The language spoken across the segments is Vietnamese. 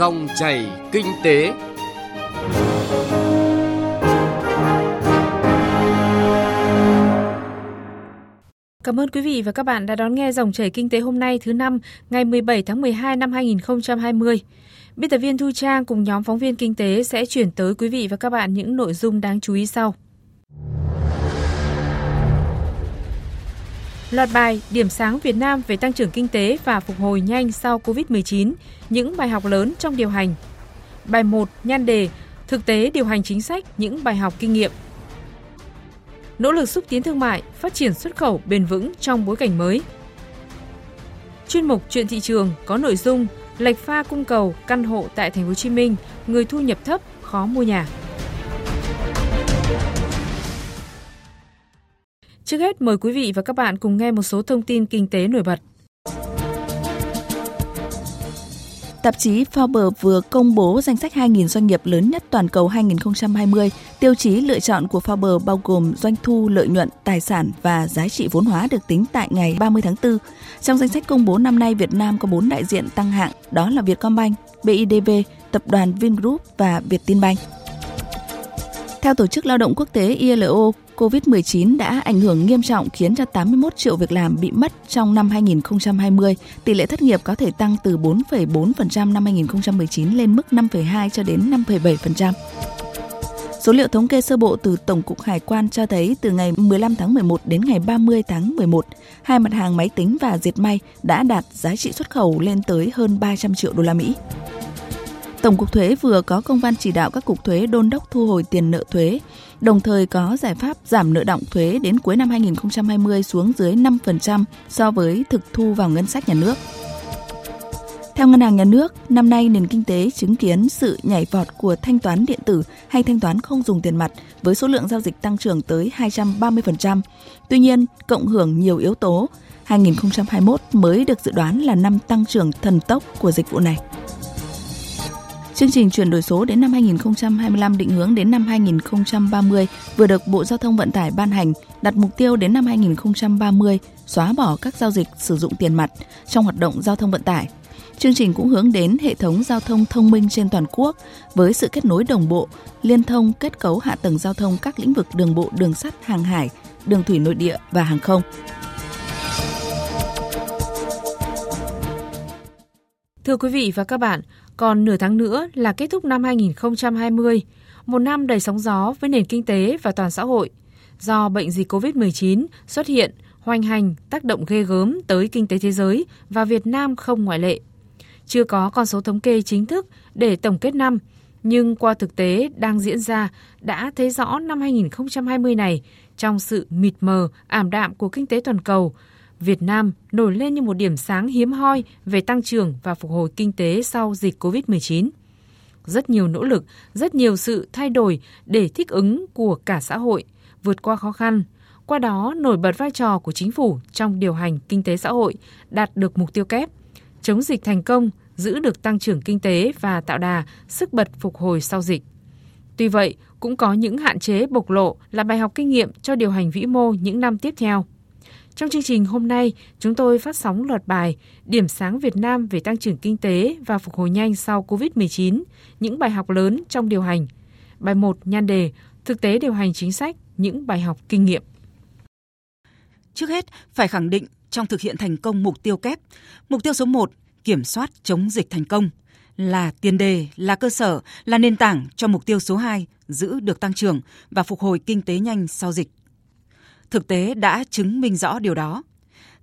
Dòng chảy kinh tế. Cảm ơn quý vị và các bạn đã đón nghe dòng chảy kinh tế hôm nay thứ năm, ngày 17 tháng 12 năm 2020. Biên tập viên Thu Trang cùng nhóm phóng viên kinh tế sẽ chuyển tới quý vị và các bạn những nội dung đáng chú ý sau. Loạt bài Điểm sáng Việt Nam về tăng trưởng kinh tế và phục hồi nhanh sau Covid-19, những bài học lớn trong điều hành. Bài 1 nhan đề Thực tế điều hành chính sách, những bài học kinh nghiệm. Nỗ lực xúc tiến thương mại, phát triển xuất khẩu bền vững trong bối cảnh mới. Chuyên mục chuyện thị trường có nội dung lệch pha cung cầu căn hộ tại thành phố Hồ Chí Minh, người thu nhập thấp khó mua nhà. Trước hết mời quý vị và các bạn cùng nghe một số thông tin kinh tế nổi bật. Tạp chí Forbes vừa công bố danh sách 2.000 doanh nghiệp lớn nhất toàn cầu 2020. Tiêu chí lựa chọn của Forbes bao gồm doanh thu, lợi nhuận, tài sản và giá trị vốn hóa được tính tại ngày 30 tháng 4. Trong danh sách công bố năm nay, Việt Nam có 4 đại diện tăng hạng, đó là Vietcombank, BIDV, Tập đoàn Vingroup và Vietinbank. Theo Tổ chức Lao động Quốc tế ILO, COVID-19 đã ảnh hưởng nghiêm trọng khiến cho 81 triệu việc làm bị mất trong năm 2020. Tỷ lệ thất nghiệp có thể tăng từ 4,4% năm 2019 lên mức 5,2 cho đến 5,7%. Số liệu thống kê sơ bộ từ Tổng cục Hải quan cho thấy từ ngày 15 tháng 11 đến ngày 30 tháng 11, hai mặt hàng máy tính và dệt may đã đạt giá trị xuất khẩu lên tới hơn 300 triệu đô la Mỹ. Tổng cục Thuế vừa có công văn chỉ đạo các cục thuế đôn đốc thu hồi tiền nợ thuế, đồng thời có giải pháp giảm nợ động thuế đến cuối năm 2020 xuống dưới 5% so với thực thu vào ngân sách nhà nước. Theo Ngân hàng Nhà nước, năm nay nền kinh tế chứng kiến sự nhảy vọt của thanh toán điện tử hay thanh toán không dùng tiền mặt với số lượng giao dịch tăng trưởng tới 230%. Tuy nhiên, cộng hưởng nhiều yếu tố, 2021 mới được dự đoán là năm tăng trưởng thần tốc của dịch vụ này. Chương trình chuyển đổi số đến năm 2025 định hướng đến năm 2030 vừa được Bộ Giao thông Vận tải ban hành, đặt mục tiêu đến năm 2030 xóa bỏ các giao dịch sử dụng tiền mặt trong hoạt động giao thông vận tải. Chương trình cũng hướng đến hệ thống giao thông thông minh trên toàn quốc với sự kết nối đồng bộ, liên thông kết cấu hạ tầng giao thông các lĩnh vực đường bộ, đường sắt, hàng hải, đường thủy nội địa và hàng không. Thưa quý vị và các bạn, còn nửa tháng nữa là kết thúc năm 2020, một năm đầy sóng gió với nền kinh tế và toàn xã hội. Do bệnh dịch COVID-19 xuất hiện, hoành hành, tác động ghê gớm tới kinh tế thế giới và Việt Nam không ngoại lệ. Chưa có con số thống kê chính thức để tổng kết năm, nhưng qua thực tế đang diễn ra đã thấy rõ năm 2020 này trong sự mịt mờ, ảm đạm của kinh tế toàn cầu – Việt Nam nổi lên như một điểm sáng hiếm hoi về tăng trưởng và phục hồi kinh tế sau dịch COVID-19. Rất nhiều nỗ lực, rất nhiều sự thay đổi để thích ứng của cả xã hội, vượt qua khó khăn, qua đó nổi bật vai trò của chính phủ trong điều hành kinh tế xã hội, đạt được mục tiêu kép, chống dịch thành công, giữ được tăng trưởng kinh tế và tạo đà sức bật phục hồi sau dịch. Tuy vậy, cũng có những hạn chế bộc lộ là bài học kinh nghiệm cho điều hành vĩ mô những năm tiếp theo. Trong chương trình hôm nay, chúng tôi phát sóng loạt bài Điểm sáng Việt Nam về tăng trưởng kinh tế và phục hồi nhanh sau COVID-19, những bài học lớn trong điều hành. Bài 1 nhan đề Thực tế điều hành chính sách, những bài học kinh nghiệm. Trước hết, phải khẳng định trong thực hiện thành công mục tiêu kép, mục tiêu số 1, kiểm soát chống dịch thành công, là tiền đề, là cơ sở, là nền tảng cho mục tiêu số 2, giữ được tăng trưởng và phục hồi kinh tế nhanh sau dịch. Thực tế đã chứng minh rõ điều đó.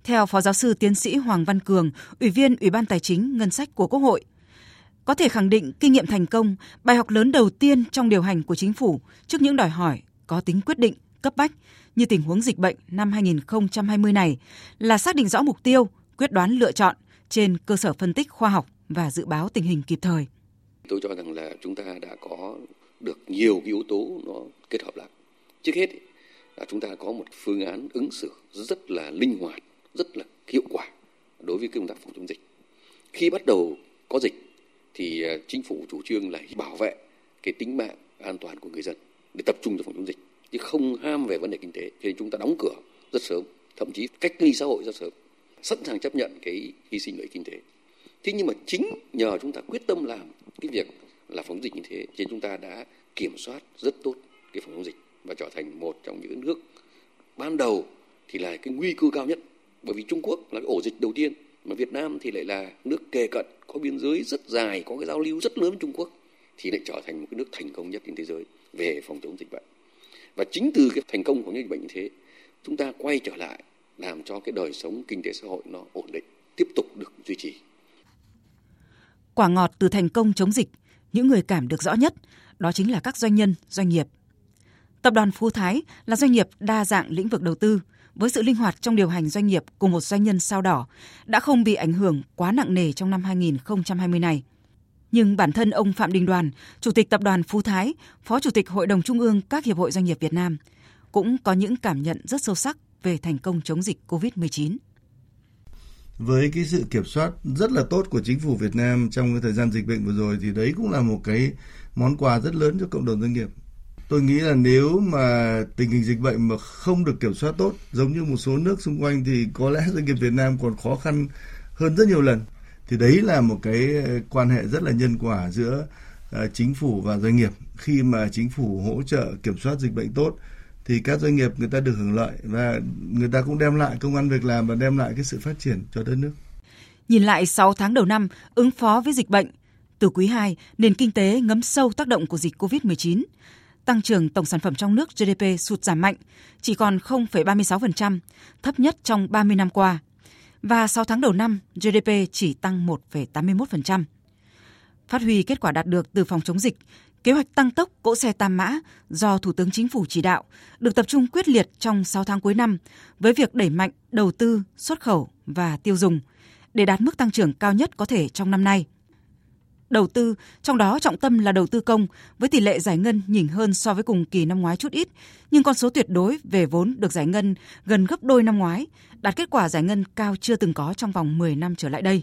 Theo Phó Giáo sư Tiến sĩ Hoàng Văn Cường, Ủy viên Ủy ban Tài chính Ngân sách của Quốc hội, có thể khẳng định kinh nghiệm thành công, bài học lớn đầu tiên trong điều hành của chính phủ trước những đòi hỏi có tính quyết định, cấp bách như tình huống dịch bệnh năm 2020 này là xác định rõ mục tiêu, quyết đoán lựa chọn trên cơ sở phân tích khoa học và dự báo tình hình kịp thời. Tôi cho rằng là chúng ta đã có được nhiều cái yếu tố nó kết hợp lại. Trước hết là chúng ta có một phương án ứng xử rất là linh hoạt, rất là hiệu quả đối với công tác phòng chống dịch. Khi bắt đầu có dịch thì à, chính phủ chủ trương là bảo vệ cái tính mạng an toàn của người dân để tập trung cho phòng chống dịch chứ không ham về vấn đề kinh tế. Cho nên chúng ta đóng cửa rất sớm thậm chí cách ly xã hội rất sớm sẵn sàng chấp nhận cái hy sinh lợi kinh tế. Thế nhưng mà chính nhờ chúng ta quyết tâm làm cái việc là phòng dịch như thế, thì chúng ta đã kiểm soát rất tốt cái phòng chống dịch và trở thành một trong những nước ban đầu thì là cái nguy cơ cao nhất. Bởi vì Trung Quốc là cái ổ dịch đầu tiên, mà Việt Nam thì lại là nước kề cận, có biên giới rất dài, có cái giao lưu rất lớn với Trung Quốc, thì lại trở thành một cái nước thành công nhất trên thế giới về phòng chống dịch bệnh. Và chính từ cái thành công của những dịch bệnh như thế, chúng ta quay trở lại làm cho cái đời sống kinh tế xã hội nó ổn định, tiếp tục được duy trì. Quả ngọt từ thành công chống dịch, những người cảm được rõ nhất, đó chính là các doanh nhân, doanh nghiệp. Tập đoàn Phú Thái là doanh nghiệp đa dạng lĩnh vực đầu tư, với sự linh hoạt trong điều hành doanh nghiệp của một doanh nhân sao đỏ đã không bị ảnh hưởng quá nặng nề trong năm 2020 này. Nhưng bản thân ông Phạm Đình Đoàn, Chủ tịch Tập đoàn Phú Thái, Phó Chủ tịch Hội đồng Trung ương các Hiệp hội Doanh nghiệp Việt Nam, cũng có những cảm nhận rất sâu sắc về thành công chống dịch COVID-19. Với cái sự kiểm soát rất là tốt của chính phủ Việt Nam trong cái thời gian dịch bệnh vừa rồi thì đấy cũng là một cái món quà rất lớn cho cộng đồng doanh nghiệp tôi nghĩ là nếu mà tình hình dịch bệnh mà không được kiểm soát tốt giống như một số nước xung quanh thì có lẽ doanh nghiệp Việt Nam còn khó khăn hơn rất nhiều lần. Thì đấy là một cái ờ, quan hệ rất là nhân quả giữa uh, chính phủ và doanh nghiệp. Khi mà chính phủ hỗ trợ kiểm soát dịch bệnh tốt thì các doanh nghiệp người ta được hưởng lợi và người ta cũng đem lại công an việc làm và đem lại cái sự phát triển cho đất nước. Nhìn lại 6 tháng đầu năm ứng phó với dịch bệnh, từ quý 2, nền kinh tế ngấm sâu tác động của dịch COVID-19 tăng trưởng tổng sản phẩm trong nước GDP sụt giảm mạnh, chỉ còn 0,36%, thấp nhất trong 30 năm qua. Và 6 tháng đầu năm, GDP chỉ tăng 1,81%. Phát huy kết quả đạt được từ phòng chống dịch, kế hoạch tăng tốc cỗ xe Tam Mã do Thủ tướng Chính phủ chỉ đạo được tập trung quyết liệt trong 6 tháng cuối năm với việc đẩy mạnh đầu tư, xuất khẩu và tiêu dùng để đạt mức tăng trưởng cao nhất có thể trong năm nay – đầu tư, trong đó trọng tâm là đầu tư công với tỷ lệ giải ngân nhỉnh hơn so với cùng kỳ năm ngoái chút ít, nhưng con số tuyệt đối về vốn được giải ngân gần gấp đôi năm ngoái, đạt kết quả giải ngân cao chưa từng có trong vòng 10 năm trở lại đây.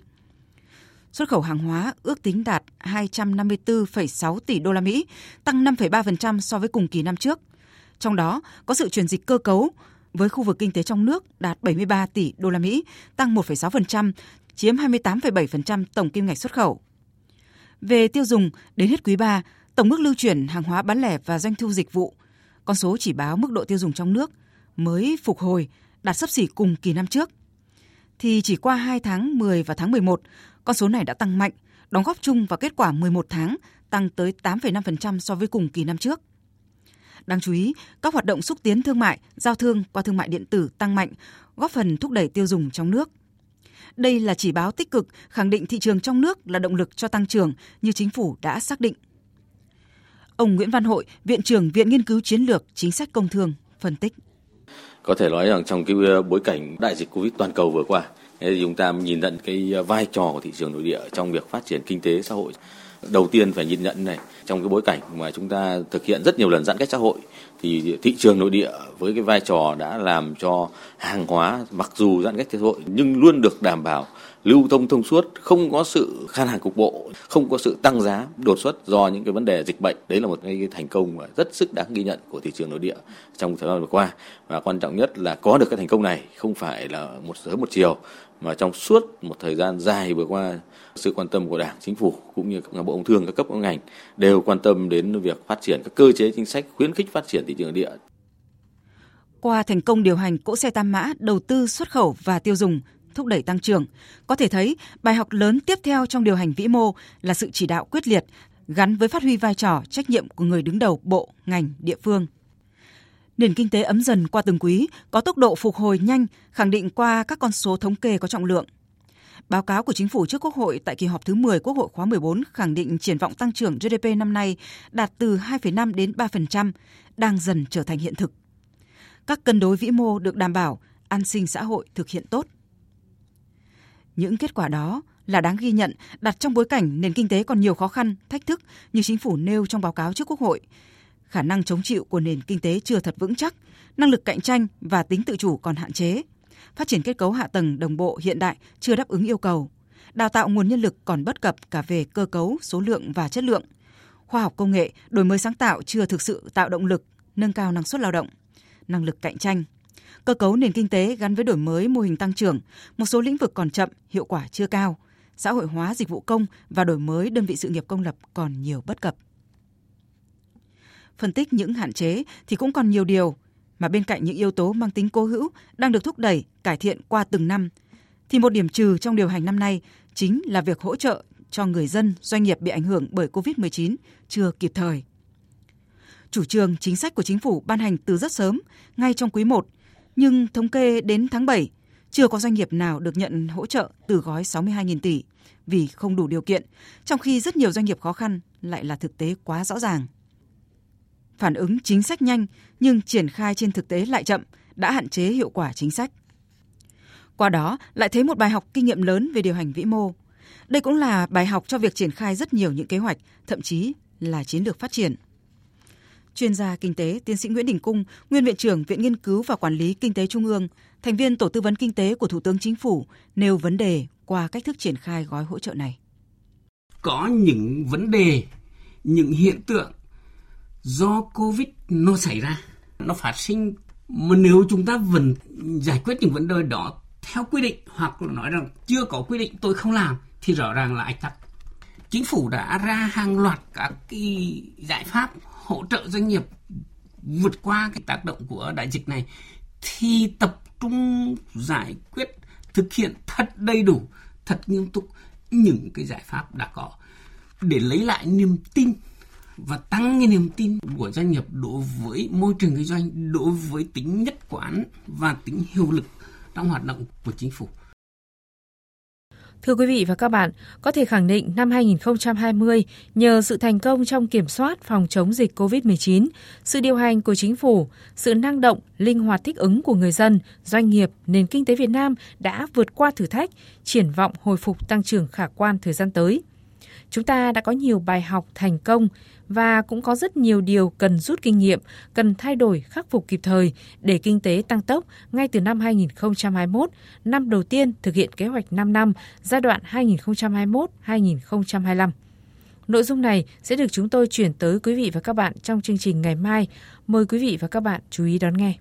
Xuất khẩu hàng hóa ước tính đạt 254,6 tỷ đô la Mỹ, tăng 5,3% so với cùng kỳ năm trước. Trong đó có sự chuyển dịch cơ cấu với khu vực kinh tế trong nước đạt 73 tỷ đô la Mỹ, tăng 1,6%, chiếm 28,7% tổng kim ngạch xuất khẩu. Về tiêu dùng, đến hết quý 3, tổng mức lưu chuyển hàng hóa bán lẻ và doanh thu dịch vụ, con số chỉ báo mức độ tiêu dùng trong nước mới phục hồi, đạt sấp xỉ cùng kỳ năm trước. Thì chỉ qua 2 tháng 10 và tháng 11, con số này đã tăng mạnh, đóng góp chung vào kết quả 11 tháng tăng tới 8,5% so với cùng kỳ năm trước. Đáng chú ý, các hoạt động xúc tiến thương mại, giao thương qua thương mại điện tử tăng mạnh, góp phần thúc đẩy tiêu dùng trong nước – đây là chỉ báo tích cực khẳng định thị trường trong nước là động lực cho tăng trưởng như chính phủ đã xác định. Ông Nguyễn Văn Hội, Viện trưởng Viện Nghiên cứu Chiến lược Chính sách Công thương, phân tích. Có thể nói rằng trong cái ờ, bối cảnh đại dịch Covid toàn cầu vừa qua, thì chúng ta nhìn nhận cái ờ, vai trò của thị trường nội địa trong việc phát triển kinh tế xã hội. Đầu tiên phải nhìn nhận này, trong cái bối cảnh mà chúng ta thực hiện rất nhiều lần giãn cách xã hội thì thị trường nội địa với cái vai trò đã làm cho hàng hóa mặc dù giãn cách xã hội nhưng luôn được đảm bảo lưu thông thông suốt, không có sự khan hàng cục bộ, không có sự tăng giá đột xuất do những cái vấn đề dịch bệnh. Đấy là một cái thành công và rất sức đáng ghi nhận của thị trường nội địa trong thời gian vừa qua. Và quan trọng nhất là có được cái thành công này không phải là một sớm một chiều mà trong suốt một thời gian dài vừa qua sự quan tâm của Đảng, Chính phủ cũng như các bộ công thương, các cấp các ngành đều quan tâm đến việc phát triển các cơ chế chính sách khuyến khích phát triển thị trường nội địa. Qua thành công điều hành cỗ xe tam mã, đầu tư xuất khẩu và tiêu dùng, thúc đẩy tăng trưởng, có thể thấy bài học lớn tiếp theo trong điều hành vĩ mô là sự chỉ đạo quyết liệt gắn với phát huy vai trò trách nhiệm của người đứng đầu bộ, ngành, địa phương. Nền kinh tế ấm dần qua từng quý, có tốc độ phục hồi nhanh, khẳng định qua các con số thống kê có trọng lượng. Báo cáo của chính phủ trước Quốc hội tại kỳ họp thứ 10 Quốc hội khóa 14 khẳng định triển vọng tăng trưởng GDP năm nay đạt từ 2,5 đến 3%, đang dần trở thành hiện thực. Các cân đối vĩ mô được đảm bảo, an sinh xã hội thực hiện tốt. Những kết quả đó là đáng ghi nhận đặt trong bối cảnh nền kinh tế còn nhiều khó khăn, thách thức như chính phủ nêu trong báo cáo trước Quốc hội. Khả năng chống chịu của nền kinh tế chưa thật vững chắc, năng lực cạnh tranh và tính tự chủ còn hạn chế – phát triển kết cấu hạ tầng đồng bộ hiện đại chưa đáp ứng yêu cầu, đào tạo nguồn nhân lực còn bất cập cả về cơ cấu, số lượng và chất lượng. Khoa học công nghệ, đổi mới sáng tạo chưa thực sự tạo động lực, nâng cao năng suất lao động, năng lực cạnh tranh. Cơ cấu nền kinh tế gắn với đổi mới mô hình tăng trưởng, một số lĩnh vực còn chậm, hiệu quả chưa cao. xã hội hóa dịch vụ công và đổi mới đơn vị sự nghiệp công lập còn nhiều bất cập. Phân tích những hạn chế thì cũng còn nhiều điều mà bên cạnh những yếu tố mang tính cố hữu đang được thúc đẩy, cải thiện qua từng năm, thì một điểm trừ trong điều hành năm nay chính là việc hỗ trợ cho người dân, doanh nghiệp bị ảnh hưởng bởi COVID-19 chưa kịp thời. Chủ trương chính sách của chính phủ ban hành từ rất sớm, ngay trong quý 1, nhưng thống kê đến tháng 7, chưa có doanh nghiệp nào được nhận hỗ trợ từ gói 62.000 tỷ vì không đủ điều kiện, trong khi rất nhiều doanh nghiệp khó khăn lại là thực tế quá rõ ràng. Phản ứng chính sách nhanh nhưng triển khai trên thực tế lại chậm đã hạn chế hiệu quả chính sách. Qua đó lại thấy một bài học kinh nghiệm lớn về điều hành vĩ mô. Đây cũng là bài học cho việc triển khai rất nhiều những kế hoạch, thậm chí là chiến lược phát triển. Chuyên gia kinh tế tiến sĩ Nguyễn Đình Cung, nguyên viện trưởng Viện Nghiên cứu và Quản lý Kinh tế Trung ương, thành viên Tổ tư vấn Kinh tế của Thủ tướng Chính phủ nêu vấn đề qua cách thức triển khai gói hỗ trợ này. Có những vấn đề, những hiện tượng do Covid nó xảy ra, nó phát sinh mà nếu chúng ta vẫn giải quyết những vấn đề đó theo quy định hoặc là nói rằng chưa có quy định tôi không làm thì rõ ràng là ách tắc. Chính phủ đã ra hàng loạt các cái giải pháp hỗ trợ doanh nghiệp vượt qua cái tác động của đại dịch này, thì tập trung giải quyết, thực hiện thật đầy đủ, thật nghiêm túc những cái giải pháp đã có để lấy lại niềm tin và tăng cái niềm tin của doanh nghiệp đối với môi trường kinh doanh, đối với tính nhất quán và tính hiệu lực trong hoạt động của chính phủ. Thưa quý vị và các bạn, có thể khẳng định năm 2020, nhờ sự thành công trong kiểm soát phòng chống dịch COVID-19, sự điều hành của chính phủ, sự năng động, linh hoạt thích ứng của người dân, doanh nghiệp, nền kinh tế Việt Nam đã vượt qua thử thách, triển vọng hồi phục tăng trưởng khả quan thời gian tới. Chúng ta đã có nhiều bài học thành công và cũng có rất nhiều điều cần rút kinh nghiệm, cần thay đổi khắc phục kịp thời để kinh tế tăng tốc ngay từ năm 2021, năm đầu tiên thực hiện kế hoạch 5 năm giai đoạn 2021-2025. Nội dung này sẽ được chúng tôi chuyển tới quý vị và các bạn trong chương trình ngày mai. Mời quý vị và các bạn chú ý đón nghe.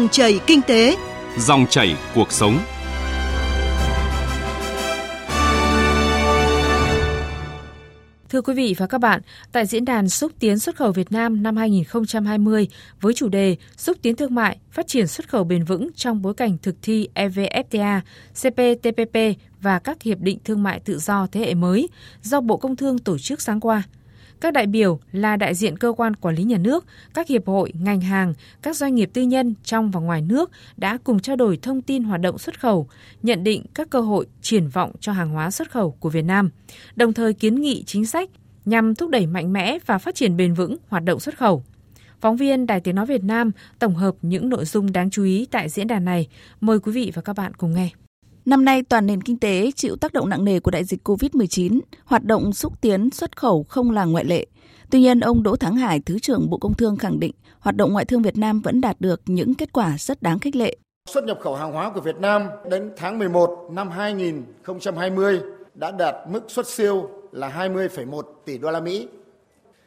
Dòng chảy kinh tế, dòng chảy cuộc sống. Thưa quý vị và các bạn, tại diễn đàn xúc tiến xuất khẩu Việt Nam năm 2020 với chủ đề xúc tiến thương mại, phát triển xuất khẩu bền vững trong bối cảnh thực thi EVFTA, CPTPP và các hiệp định thương mại tự do thế hệ mới do Bộ Công Thương tổ chức sáng qua – các đại biểu là đại diện cơ quan quản lý nhà nước, các hiệp hội, ngành hàng, các doanh nghiệp tư nhân trong và ngoài nước đã cùng trao đổi thông tin hoạt động xuất khẩu, nhận định các cơ hội triển vọng cho hàng hóa xuất khẩu của Việt Nam, đồng thời kiến nghị chính sách nhằm thúc đẩy mạnh mẽ và phát triển bền vững hoạt động xuất khẩu. Phóng viên Đài Tiếng Nói Việt Nam tổng hợp những nội dung đáng chú ý tại diễn đàn này. Mời quý vị và các bạn cùng nghe. Năm nay, toàn nền kinh tế chịu tác động nặng nề của đại dịch COVID-19, hoạt động xúc tiến xuất khẩu không là ngoại lệ. Tuy nhiên, ông Đỗ Thắng Hải, Thứ trưởng Bộ Công Thương khẳng định hoạt động ngoại thương Việt Nam vẫn đạt được những kết quả rất đáng khích lệ. Xuất nhập khẩu hàng hóa của Việt Nam đến tháng 11 năm 2020 đã đạt mức xuất siêu là 20,1 tỷ đô la Mỹ.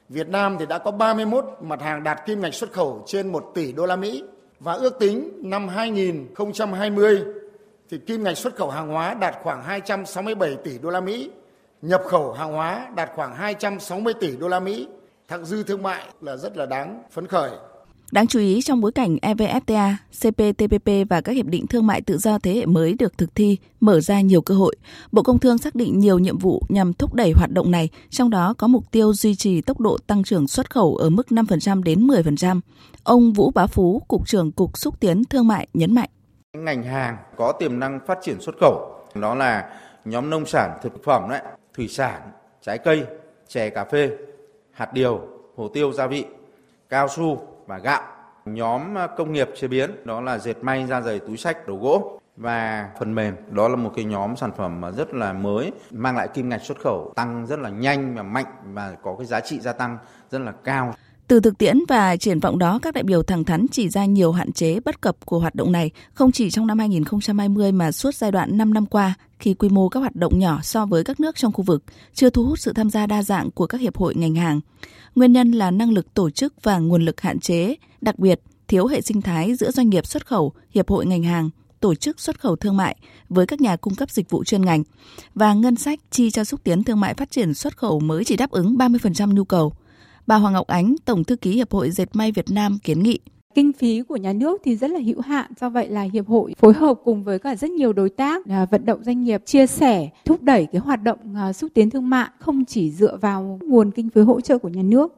Việt Nam thì đã có 31 mặt hàng đạt kim ngạch xuất khẩu trên 1 tỷ đô la Mỹ và ước tính năm 2020 thì kim ngạch xuất khẩu hàng hóa đạt khoảng 267 tỷ đô la Mỹ, nhập khẩu hàng hóa đạt khoảng 260 tỷ đô la Mỹ. Thặng dư thương mại là rất là đáng phấn khởi. Đáng chú ý trong bối cảnh EVFTA, CPTPP và các hiệp định thương mại tự do thế hệ mới được thực thi, mở ra nhiều cơ hội. Bộ Công Thương xác định nhiều nhiệm vụ nhằm thúc đẩy hoạt động này, trong đó có mục tiêu duy trì tốc độ tăng trưởng xuất khẩu ở mức 5% đến 10%. Ông Vũ Bá Phú, Cục trưởng Cục Xúc tiến Thương mại nhấn mạnh. Ngành hàng có tiềm năng phát triển xuất khẩu đó là nhóm nông sản thực phẩm đấy, thủy sản, trái cây, chè cà phê, hạt điều, hồ tiêu gia vị, cao su và gạo. Nhóm à, công nghiệp chế biến đó là dệt may, da giày, túi sách, đồ gỗ và phần mềm đó là một cái nhóm sản phẩm mà rất là mới mang lại kim ngạch xuất khẩu tăng rất là nhanh và mạnh và có cái giá trị gia tăng rất là cao. Từ thực tiễn và triển vọng đó, các đại biểu thẳng thắn chỉ ra nhiều hạn chế bất cập của hoạt động này, không chỉ trong năm 2020 mà suốt giai đoạn 5 năm qua, khi quy mô các hoạt động nhỏ so với các nước trong khu vực, chưa thu hút sự tham gia đa dạng của các hiệp hội ngành hàng. Nguyên nhân là năng lực tổ chức và nguồn lực hạn chế, đặc biệt thiếu hệ sinh thái giữa doanh nghiệp xuất khẩu, hiệp hội ngành hàng, tổ chức xuất khẩu thương mại với các nhà cung cấp dịch vụ chuyên ngành và ngân sách chi cho xúc tiến thương mại phát triển xuất khẩu mới chỉ đáp ứng 30% nhu cầu. Bà Hoàng Ngọc Ánh, Tổng thư ký Hiệp hội Dệt may Việt Nam kiến nghị. Kinh phí của nhà nước thì rất là hữu hạn do vậy là hiệp hội phối hợp cùng với cả rất nhiều đối tác à, vận động doanh nghiệp chia sẻ thúc đẩy cái hoạt động à, xúc tiến thương mại không chỉ dựa vào nguồn kinh phí hỗ trợ của nhà nước.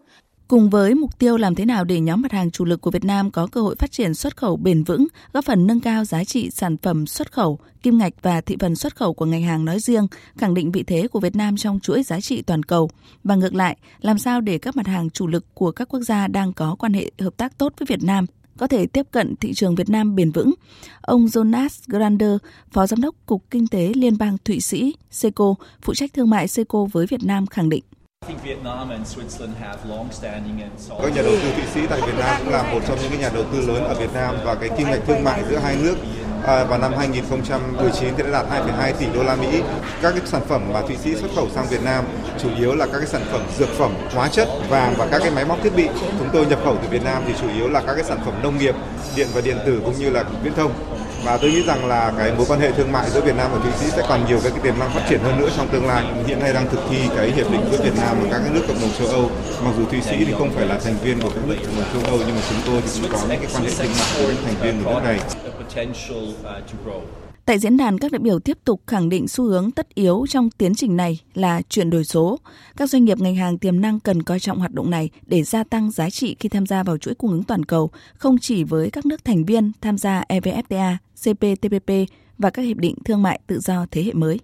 Cùng với mục tiêu làm thế nào để nhóm mặt hàng chủ lực của Việt Nam có cơ hội phát triển xuất khẩu bền vững, góp phần nâng cao giá trị sản phẩm xuất khẩu, kim ngạch và thị phần xuất khẩu của ngành hàng nói riêng, khẳng định vị thế của Việt Nam trong chuỗi giá trị toàn cầu. Và ngược lại, làm sao để các mặt hàng chủ lực của các quốc gia đang có quan hệ hợp tác tốt với Việt Nam có thể tiếp cận thị trường Việt Nam bền vững. Ông Jonas Grander, Phó Giám đốc Cục Kinh tế Liên bang Thụy Sĩ, SECO, phụ trách thương mại SECO với Việt Nam khẳng định. Các nhà đầu tư Thụy Sĩ tại Việt Nam cũng là một trong những cái nhà đầu tư lớn ở Việt Nam và cái kim ngạch thương mại giữa hai nước à, vào năm 2019 thì đã đạt 2,2 tỷ đô la Mỹ. Các cái sản phẩm mà Thụy Sĩ xuất khẩu sang Việt Nam chủ yếu là các cái sản phẩm dược phẩm, hóa chất, vàng và các cái máy móc thiết bị. Chúng tôi nhập khẩu từ Việt Nam thì chủ yếu là các cái sản phẩm nông nghiệp, điện và điện tử cũng như là viễn thông và tôi nghĩ rằng là cái mối quan hệ thương mại giữa Việt Nam và Thụy Sĩ sẽ còn nhiều cái, cái tiềm năng phát triển hơn nữa trong tương lai. Hiện nay đang thực thi cái hiệp định giữa Việt Nam và các cái nước cộng đồng châu Âu. Mặc dù Thụy Sĩ thì không phải là thành viên của các nước cộng đồng châu Âu nhưng mà chúng tôi thì cũng có những cái quan hệ thương mại với thành viên của nước này. Tại diễn đàn, các đại biểu tiếp tục khẳng định xu hướng tất yếu trong tiến trình này là chuyển đổi số. Các doanh nghiệp ngành hàng tiềm năng cần coi trọng hoạt động này để gia tăng giá trị khi tham gia vào chuỗi cung ứng toàn cầu, không chỉ với các nước thành viên tham gia EVFTA, CPTPP và các hiệp định thương mại tự do thế hệ mới.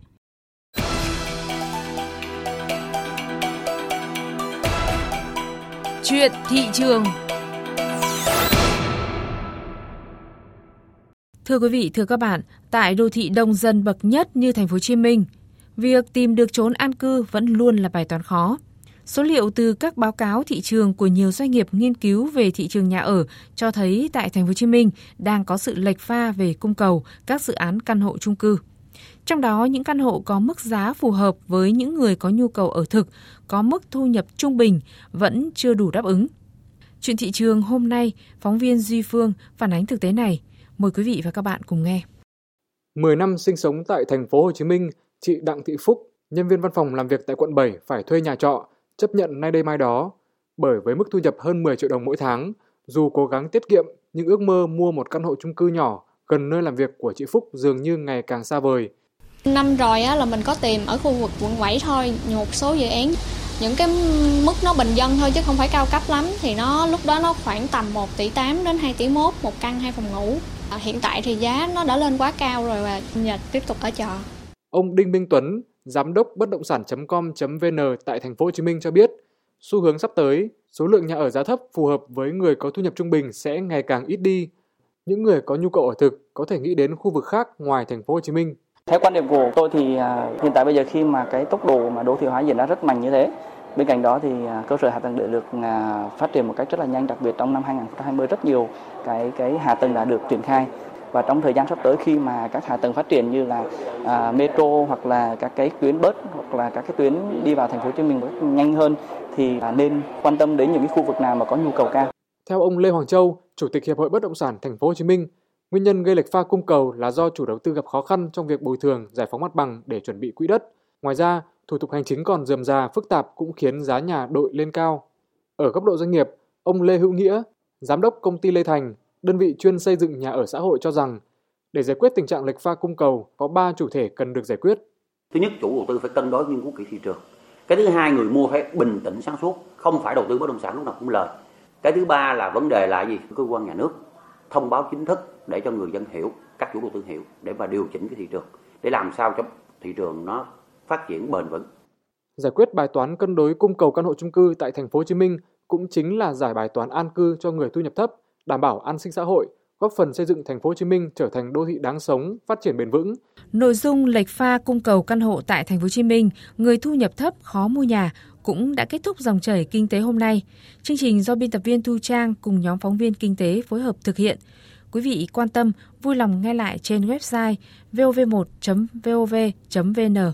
Chuyện thị trường Thưa quý vị, thưa các bạn, tại đô thị đông dân bậc nhất như thành phố Hồ Chí Minh, việc tìm được chốn an cư vẫn luôn là bài toán khó. Số liệu từ các báo cáo thị trường của nhiều doanh nghiệp nghiên cứu về thị trường nhà ở cho thấy tại thành phố Hồ Chí Minh đang có sự lệch pha về cung cầu các dự án căn hộ chung cư. Trong đó những căn hộ có mức giá phù hợp với những người có nhu cầu ở thực, có mức thu nhập trung bình vẫn chưa đủ đáp ứng. Chuyện thị trường hôm nay, phóng viên Duy Phương phản ánh thực tế này. Mời quý vị và các bạn cùng nghe. 10 năm sinh sống tại thành phố Hồ Chí Minh, chị Đặng Thị Phúc, nhân viên văn phòng làm việc tại quận 7 phải thuê nhà trọ, chấp nhận nay đây mai đó. Bởi với mức thu nhập hơn 10 triệu đồng mỗi tháng, dù cố gắng tiết kiệm nhưng ước mơ mua một căn hộ chung cư nhỏ gần nơi làm việc của chị Phúc dường như ngày càng xa vời. Năm rồi á, là mình có tìm ở khu vực quận 7 thôi, một số dự án những cái mức nó bình dân thôi chứ không phải cao cấp lắm thì nó lúc đó nó khoảng tầm 1 tỷ 8 đến 2 tỷ 1 một căn hai phòng ngủ. À, hiện tại thì giá nó đã lên quá cao rồi và nhật tiếp tục ở chợ. Ông Đinh Minh Tuấn, giám đốc bất động sản.com.vn tại thành phố Hồ Chí Minh cho biết, xu hướng sắp tới, số lượng nhà ở giá thấp phù hợp với người có thu nhập trung bình sẽ ngày càng ít đi. Những người có nhu cầu ở thực có thể nghĩ đến khu vực khác ngoài thành phố Hồ Chí Minh. Theo quan điểm của tôi thì à, hiện tại bây giờ khi mà cái tốc độ mà đô thị hóa diễn ra rất mạnh như thế Bên cạnh đó thì à, cơ sở hạ tầng điện lực à, phát triển một cách rất là nhanh, đặc biệt trong năm 2020 rất nhiều cái cái hạ tầng đã được triển khai và trong thời gian sắp tới khi mà các hạ tầng phát triển như là à, metro hoặc là các cái tuyến bus hoặc là các cái tuyến đi vào thành phố Hồ Chí Minh nhanh hơn thì à, nên quan tâm đến những cái khu vực nào mà có nhu cầu cao. Theo ông Lê Hoàng Châu, Chủ tịch Hiệp hội Bất động sản Thành phố Hồ Chí Minh, nguyên nhân gây lệch pha cung cầu là do chủ đầu tư gặp khó khăn trong việc bồi thường, giải phóng mặt bằng để chuẩn bị quỹ đất. Ngoài ra, thủ tục hành chính còn dườm già phức tạp cũng khiến giá nhà đội lên cao. Ở góc độ doanh nghiệp, ông Lê Hữu Nghĩa, giám đốc công ty Lê Thành, đơn vị chuyên xây dựng nhà ở xã hội cho rằng để giải quyết tình trạng lệch pha cung cầu có 3 chủ thể cần được giải quyết. Thứ nhất, chủ đầu tư phải cân đối nghiên cứu kỹ thị trường. Cái thứ hai, người mua phải bình tĩnh sáng suốt, không phải đầu tư bất động sản lúc nào cũng lời. Cái thứ ba là vấn đề là gì? Cơ quan nhà nước thông báo chính thức để cho người dân hiểu, các chủ đầu tư hiểu để mà điều chỉnh cái thị trường để làm sao cho thị trường nó phát triển bền vững. Giải quyết bài toán cân đối cung cầu căn hộ chung cư tại thành phố Hồ Chí Minh cũng chính là giải bài toán an cư cho người thu nhập thấp, đảm bảo an sinh xã hội, góp phần xây dựng thành phố Hồ Chí Minh trở thành đô thị đáng sống, phát triển bền vững. Nội dung lệch pha cung cầu căn hộ tại thành phố Hồ Chí Minh, người thu nhập thấp khó mua nhà cũng đã kết thúc dòng chảy kinh tế hôm nay. Chương trình do biên tập viên Thu Trang cùng nhóm phóng viên kinh tế phối hợp thực hiện. Quý vị quan tâm, vui lòng nghe lại trên website vov1.vov.vn.